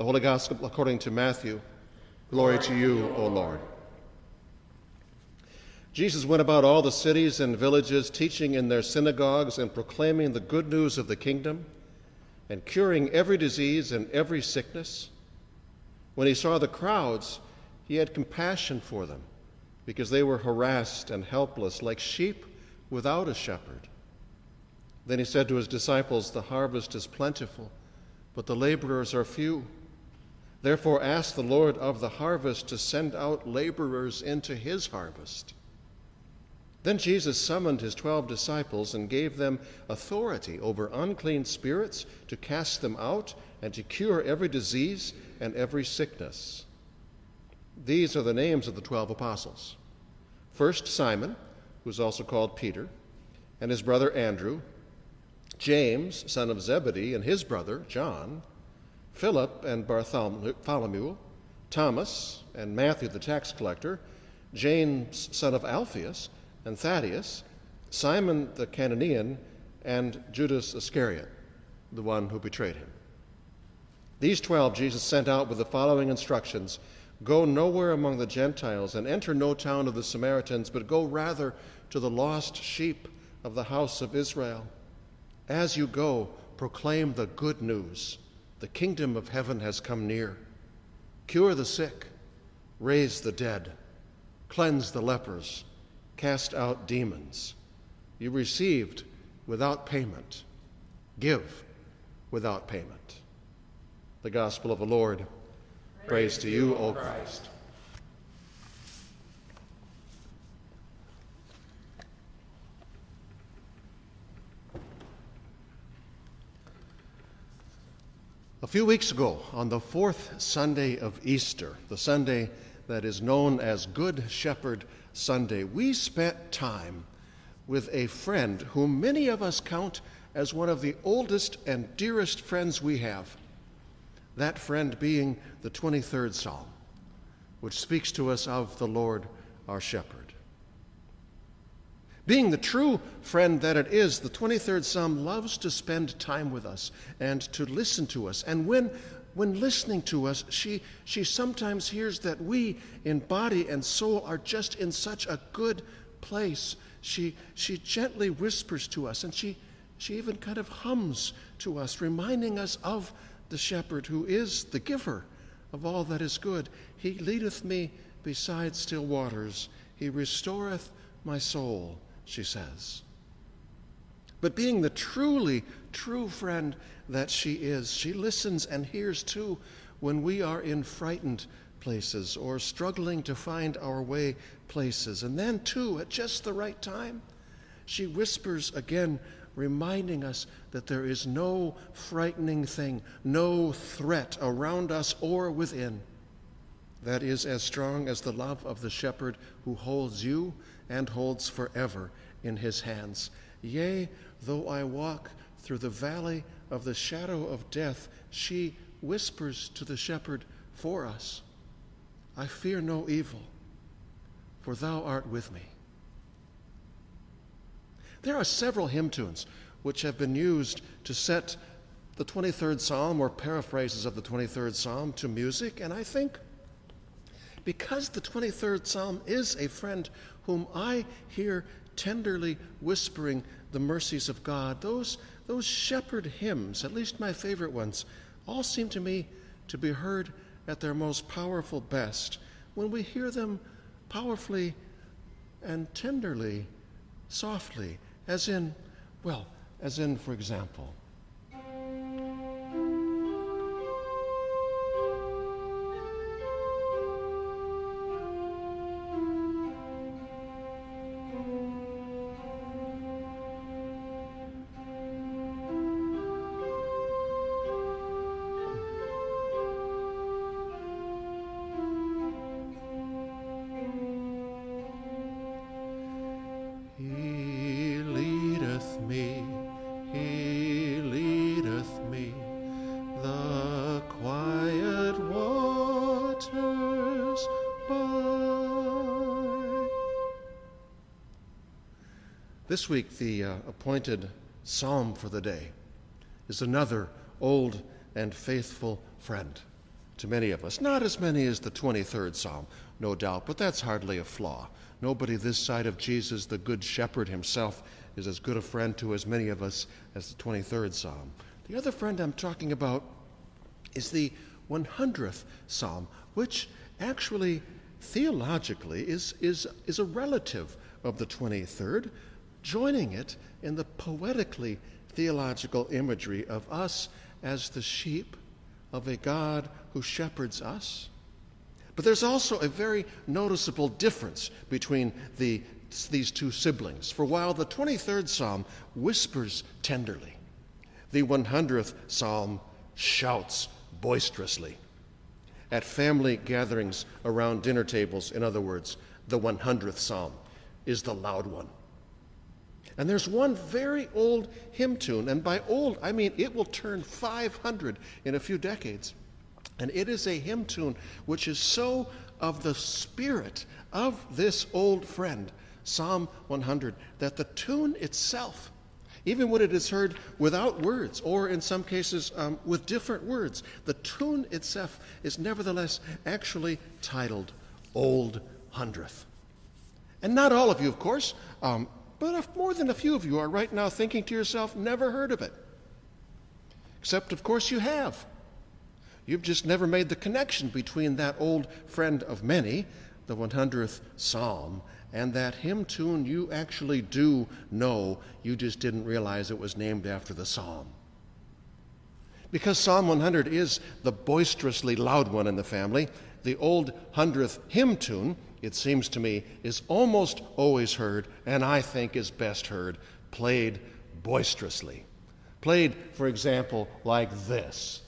The Holy Gospel according to Matthew. Glory to you, O Lord. Jesus went about all the cities and villages, teaching in their synagogues and proclaiming the good news of the kingdom and curing every disease and every sickness. When he saw the crowds, he had compassion for them because they were harassed and helpless like sheep without a shepherd. Then he said to his disciples, The harvest is plentiful, but the laborers are few. Therefore, ask the Lord of the harvest to send out laborers into his harvest. Then Jesus summoned his twelve disciples and gave them authority over unclean spirits to cast them out and to cure every disease and every sickness. These are the names of the twelve apostles. First, Simon, who is also called Peter, and his brother Andrew, James, son of Zebedee, and his brother John, Philip and Bartholomew, Thomas and Matthew the tax collector, James, son of Alphaeus, and Thaddeus, Simon the Cananean, and Judas Iscariot, the one who betrayed him. These twelve Jesus sent out with the following instructions Go nowhere among the Gentiles, and enter no town of the Samaritans, but go rather to the lost sheep of the house of Israel. As you go, proclaim the good news. The kingdom of heaven has come near. Cure the sick, raise the dead, cleanse the lepers cast out demons. You received without payment. Give without payment. The gospel of the Lord. Praise, Praise to you, O Christ. A few weeks ago, on the fourth Sunday of Easter, the Sunday that is known as Good Shepherd Sunday, we spent time with a friend whom many of us count as one of the oldest and dearest friends we have. That friend being the 23rd Psalm, which speaks to us of the Lord our shepherd. Being the true friend that it is, the 23rd Psalm loves to spend time with us and to listen to us. And when when listening to us, she, she sometimes hears that we, in body and soul, are just in such a good place. She, she gently whispers to us, and she, she even kind of hums to us, reminding us of the shepherd who is the giver of all that is good. He leadeth me beside still waters, he restoreth my soul, she says. But being the truly true friend that she is, she listens and hears too when we are in frightened places or struggling to find our way places. And then, too, at just the right time, she whispers again, reminding us that there is no frightening thing, no threat around us or within that is as strong as the love of the shepherd who holds you and holds forever in his hands. Yea, Though I walk through the valley of the shadow of death, she whispers to the shepherd for us I fear no evil, for thou art with me. There are several hymn tunes which have been used to set the 23rd Psalm or paraphrases of the 23rd Psalm to music, and I think because the 23rd Psalm is a friend whom I hear tenderly whispering the mercies of God, those, those shepherd hymns, at least my favorite ones, all seem to me to be heard at their most powerful best. When we hear them powerfully and tenderly, softly, as in, well, as in, for example, This week, the uh, appointed psalm for the day is another old and faithful friend. to many of us. Not as many as the 23rd Psalm, no doubt, but that's hardly a flaw. Nobody this side of Jesus, the Good Shepherd himself, is as good a friend to as many of us as the 23rd Psalm. The other friend I'm talking about is the 100th Psalm, which actually theologically is, is, is a relative of the 23rd, joining it in the poetically theological imagery of us as the sheep of a God who shepherds us. But there's also a very noticeable difference between the, these two siblings. For while the 23rd Psalm whispers tenderly, the 100th Psalm shouts boisterously. At family gatherings around dinner tables, in other words, the 100th Psalm is the loud one. And there's one very old hymn tune, and by old, I mean it will turn 500 in a few decades. And it is a hymn tune which is so of the spirit of this old friend, Psalm 100, that the tune itself, even when it is heard without words, or in some cases um, with different words, the tune itself is nevertheless actually titled Old Hundredth. And not all of you, of course, um, but more than a few of you are right now thinking to yourself, never heard of it. Except, of course, you have. You've just never made the connection between that old friend of many, the 100th Psalm, and that hymn tune you actually do know. You just didn't realize it was named after the psalm. Because Psalm 100 is the boisterously loud one in the family, the old 100th hymn tune, it seems to me, is almost always heard, and I think is best heard, played boisterously. Played, for example, like this.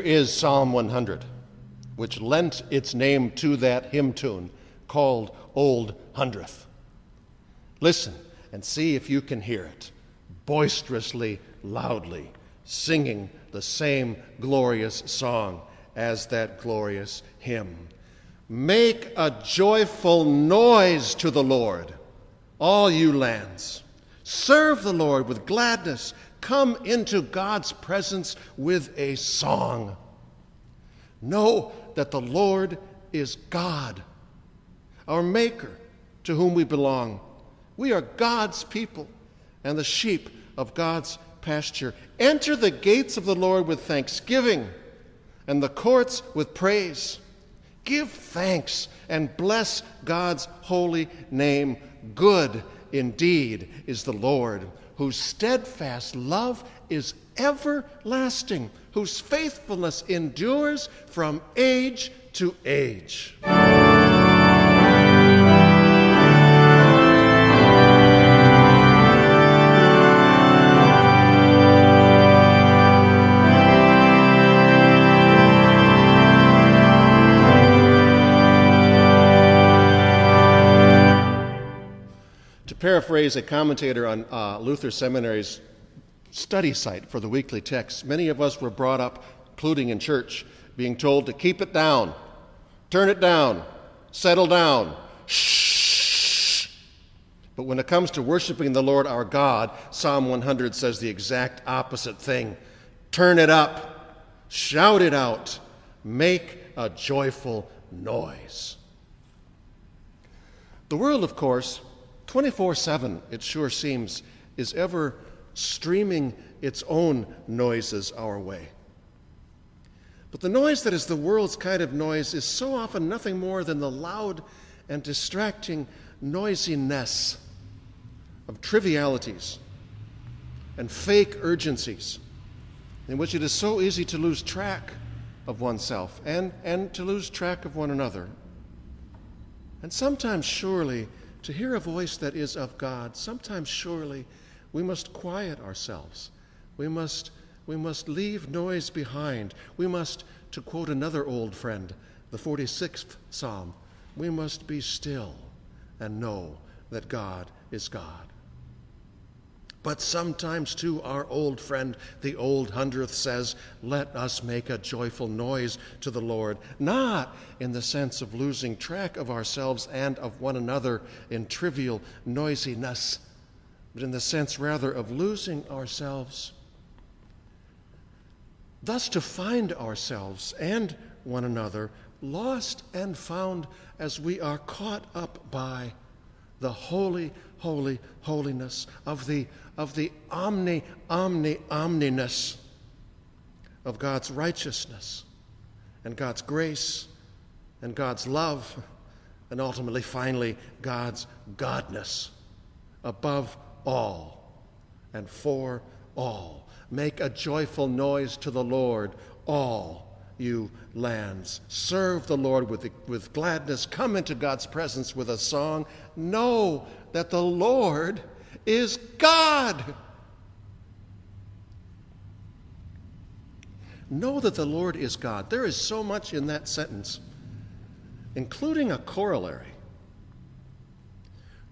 Is Psalm 100, which lent its name to that hymn tune called Old Hundredth. Listen and see if you can hear it boisterously, loudly, singing the same glorious song as that glorious hymn. Make a joyful noise to the Lord, all you lands. Serve the Lord with gladness. Come into God's presence with a song. Know that the Lord is God, our Maker, to whom we belong. We are God's people and the sheep of God's pasture. Enter the gates of the Lord with thanksgiving and the courts with praise. Give thanks and bless God's holy name. Good indeed is the Lord, whose steadfast love is everlasting, whose faithfulness endures from age to age. Paraphrase a commentator on uh, Luther Seminary's study site for the weekly text. Many of us were brought up, including in church, being told to keep it down, turn it down, settle down, shh. But when it comes to worshiping the Lord our God, Psalm 100 says the exact opposite thing turn it up, shout it out, make a joyful noise. The world, of course, 24 7, it sure seems, is ever streaming its own noises our way. But the noise that is the world's kind of noise is so often nothing more than the loud and distracting noisiness of trivialities and fake urgencies in which it is so easy to lose track of oneself and, and to lose track of one another. And sometimes, surely, to hear a voice that is of God, sometimes, surely, we must quiet ourselves We must, we must leave noise behind. We must, to quote another old friend, the 46th Psalm, we must be still and know that God is God. But sometimes, too, our old friend, the old hundredth, says, Let us make a joyful noise to the Lord, not in the sense of losing track of ourselves and of one another in trivial noisiness, but in the sense rather of losing ourselves. Thus, to find ourselves and one another lost and found as we are caught up by the holy, holy, holiness of the of the omni, omni, omniness of God's righteousness and God's grace and God's love and ultimately, finally, God's godness above all and for all. Make a joyful noise to the Lord, all you lands. Serve the Lord with, with gladness. Come into God's presence with a song. Know that the Lord is God. Know that the Lord is God. There is so much in that sentence, including a corollary.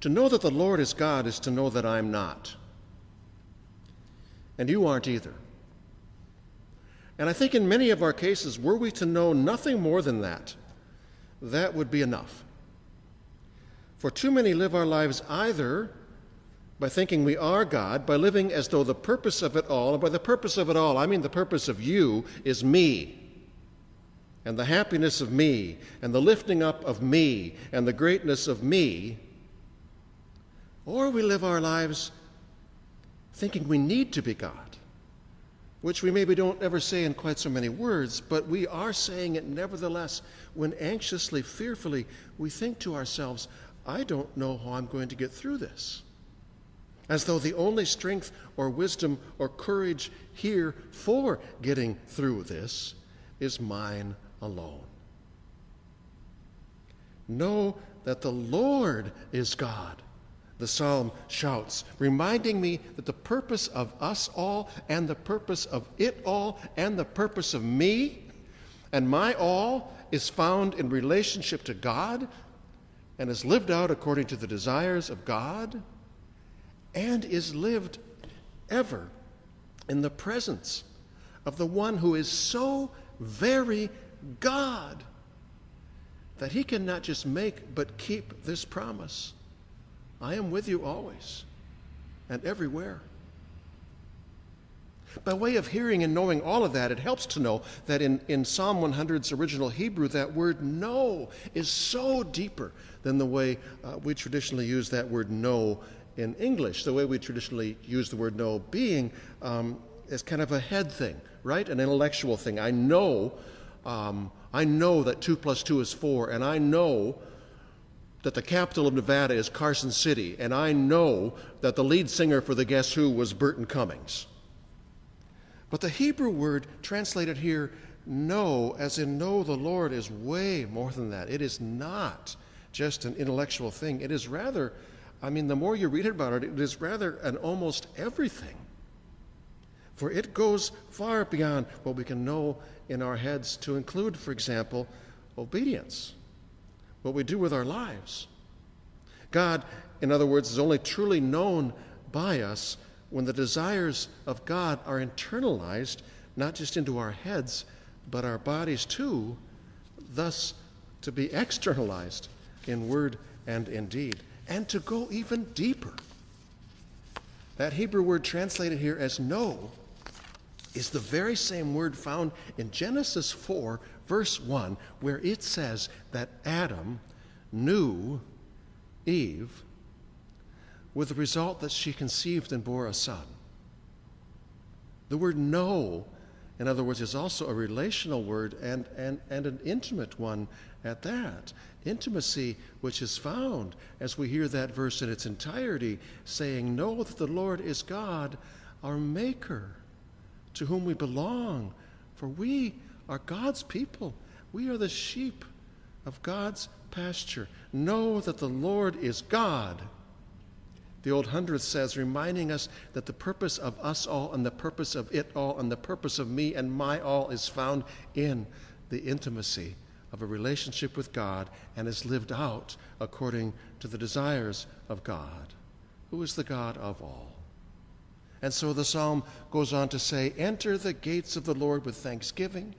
To know that the Lord is God is to know that I'm not. And you aren't either. And I think in many of our cases, were we to know nothing more than that, that would be enough. For too many live our lives either by thinking we are God, by living as though the purpose of it all, and by the purpose of it all, I mean the purpose of you, is me, and the happiness of me, and the lifting up of me, and the greatness of me. Or we live our lives thinking we need to be God, which we maybe don't ever say in quite so many words, but we are saying it nevertheless when anxiously, fearfully, we think to ourselves, I don't know how I'm going to get through this as though the only strength or wisdom or courage here for getting through this is mine alone. Know that the Lord is God, the psalm shouts, reminding me that the purpose of us all and the purpose of it all and the purpose of me and my all is found in relationship to God and is lived out according to the desires of God and is lived ever in the presence of the one who is so very God that he can not just make but keep this promise I am with you always and everywhere. By way of hearing and knowing all of that, it helps to know that in, in Psalm 100's original Hebrew, that word know is so deeper than the way uh, we traditionally use that word know in English. The way we traditionally use the word know being um, is kind of a head thing, right? An intellectual thing. I know, um, I know that two plus two is four, and I know that the capital of Nevada is Carson City, and I know that the lead singer for the Guess Who was Burton Cummings. But the Hebrew word translated here, know, as in know the Lord, is way more than that. It is not just an intellectual thing, it is rather I mean, the more you read about it, it is rather an almost everything. For it goes far beyond what we can know in our heads to include, for example, obedience, what we do with our lives. God, in other words, is only truly known by us when the desires of God are internalized, not just into our heads, but our bodies too, thus to be externalized in word and in deed and to go even deeper. That Hebrew word translated here as know is the very same word found in Genesis 4, verse 1, where it says that Adam knew Eve with the result that she conceived and bore a son. The word know, in other words, it's also a relational word and, and, and an intimate one at that intimacy which is found as we hear that verse in its entirety, saying, Know that the Lord is God, our Maker, to whom we belong, for we are God's people. We are the sheep of God's pasture. Know that the Lord is God. The old hundredth says, reminding us that the purpose of us all and the purpose of it all and the purpose of me and my all is found in the intimacy of a relationship with God and is lived out according to the desires of God, who is the God of all. And so the psalm goes on to say, Enter the gates of the Lord with thanksgiving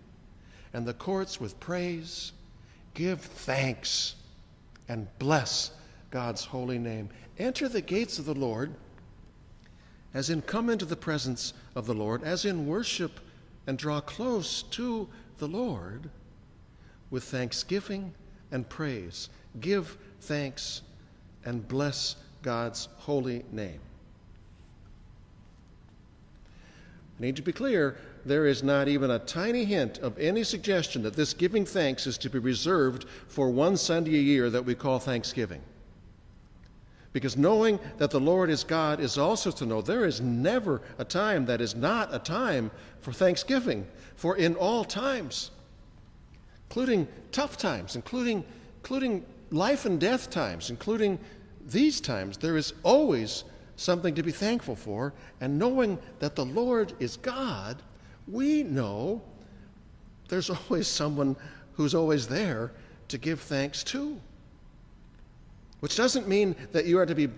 and the courts with praise. Give thanks and bless God's holy name. Enter the gates of the Lord as in come into the presence of the Lord, as in worship and draw close to the Lord with thanksgiving and praise. Give thanks and bless God's holy name. I need to be clear there is not even a tiny hint of any suggestion that this giving thanks is to be reserved for one Sunday a year that we call Thanksgiving. Because knowing that the Lord is God is also to know there is never a time that is not a time for thanksgiving. For in all times, including tough times, including, including life and death times, including these times, there is always something to be thankful for. And knowing that the Lord is God, we know there's always someone who's always there to give thanks to. Which doesn't mean that you are to be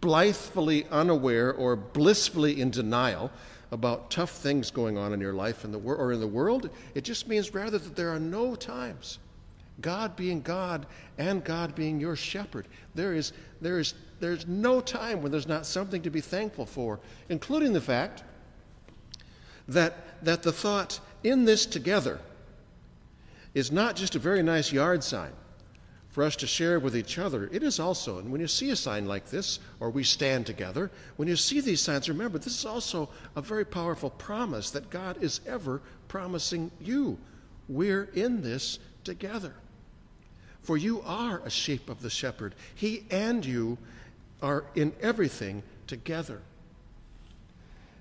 blithely unaware or blissfully in denial about tough things going on in your life in the wor- or in the world. It just means rather that there are no times, God being God and God being your shepherd. There is, there is, there's no time when there's not something to be thankful for, including the fact that, that the thought in this together is not just a very nice yard sign for us to share with each other. It is also, and when you see a sign like this, or we stand together, when you see these signs, remember this is also a very powerful promise that God is ever promising you. We're in this together. For you are a sheep of the shepherd. He and you are in everything together.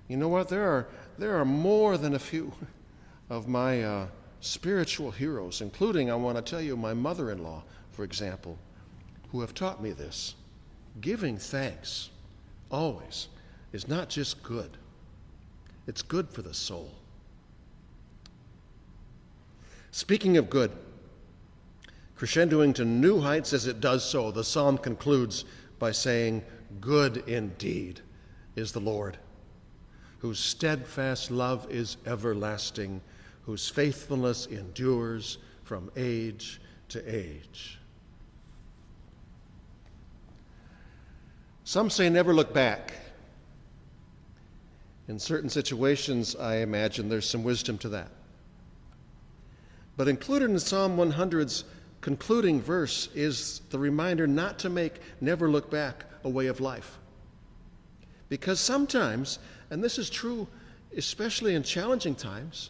You know what? There are, there are more than a few of my uh, spiritual heroes, including, I want to tell you, my mother in law, for example, who have taught me this. Giving thanks always is not just good, it's good for the soul. Speaking of good, crescendoing to new heights as it does so, the psalm concludes by saying, Good indeed is the Lord, whose steadfast love is everlasting, whose faithfulness endures from age to age. Some say never look back. In certain situations, I imagine there's some wisdom to that. But included in Psalm 100's concluding verse is the reminder not to make never look back a way of life. Because sometimes, and this is true especially in challenging times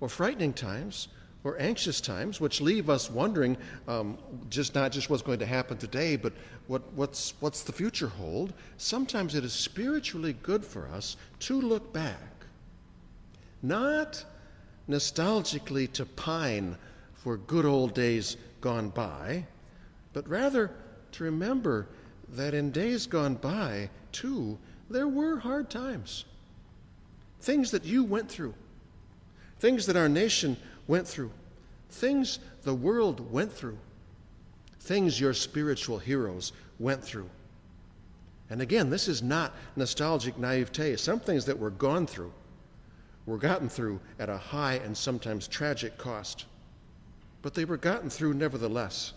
or frightening times, or anxious times, which leave us wondering um, just not just what's going to happen today, but what, what's, what's the future hold. Sometimes it is spiritually good for us to look back, not nostalgically to pine for good old days gone by, but rather to remember that in days gone by, too, there were hard times. Things that you went through, things that our nation went through, things the world went through, things your spiritual heroes went through. And again, this is not nostalgic naivete. Some things that were gone through were gotten through at a high and sometimes tragic cost. But they were gotten through nevertheless.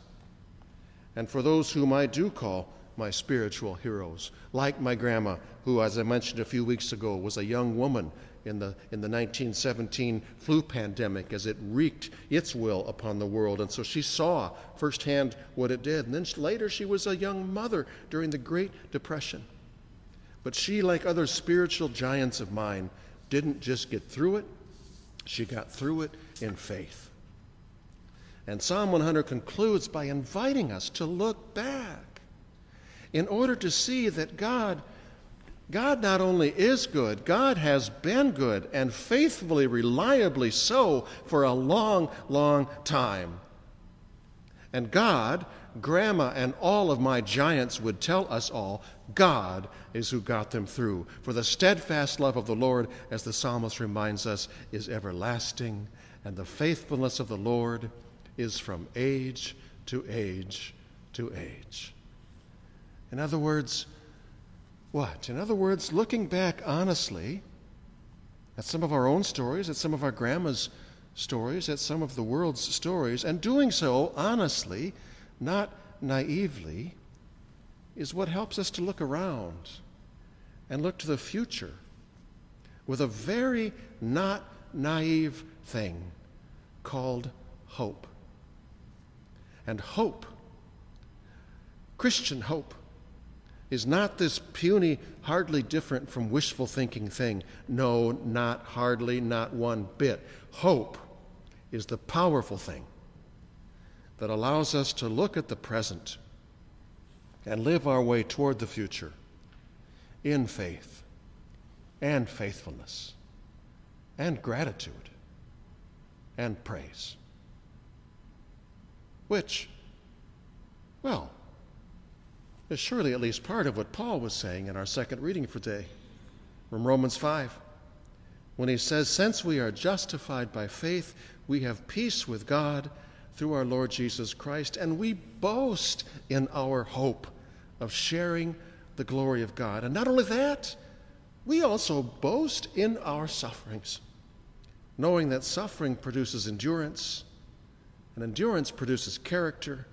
And for those whom I do call my spiritual heroes, like my grandma, who, as I mentioned a few weeks ago, was a young woman in the, in the 1917 flu pandemic as it wreaked its will upon the world. And so she saw firsthand what it did. And then later she was a young mother during the Great Depression. But she, like other spiritual giants of mine, didn't just get through it, she got through it in faith. And Psalm 100 concludes by inviting us to look back in order to see that God God not only is good, God has been good and faithfully, reliably so for a long, long time. And God, Grandma and all of my giants would tell us all, God is who got them through. For the steadfast love of the Lord, as the psalmist reminds us, is everlasting, and the faithfulness of the Lord is from age to age to age. In other words, what? In other words, looking back honestly at some of our own stories, at some of our grandma's stories, at some of the world's stories, and doing so honestly, not naively, is what helps us to look around and look to the future with a very not naive thing called hope. And hope, Christian hope, is not this puny, hardly different from wishful thinking thing. No, not hardly, not one bit. Hope is the powerful thing that allows us to look at the present and live our way toward the future in faith and faithfulness and gratitude and praise. Which, well, is surely at least part of what Paul was saying in our second reading for today from Romans 5 when he says, Since we are justified by faith, we have peace with God through our Lord Jesus Christ, and we boast in our hope of sharing the glory of God. And not only that, we also boast in our sufferings, knowing that suffering produces endurance, and endurance produces character,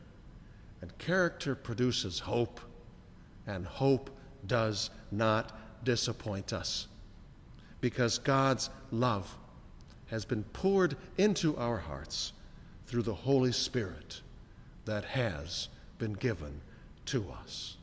and character produces hope, and hope does not disappoint us because God's love has been poured into our hearts through the Holy Spirit that has been given to us.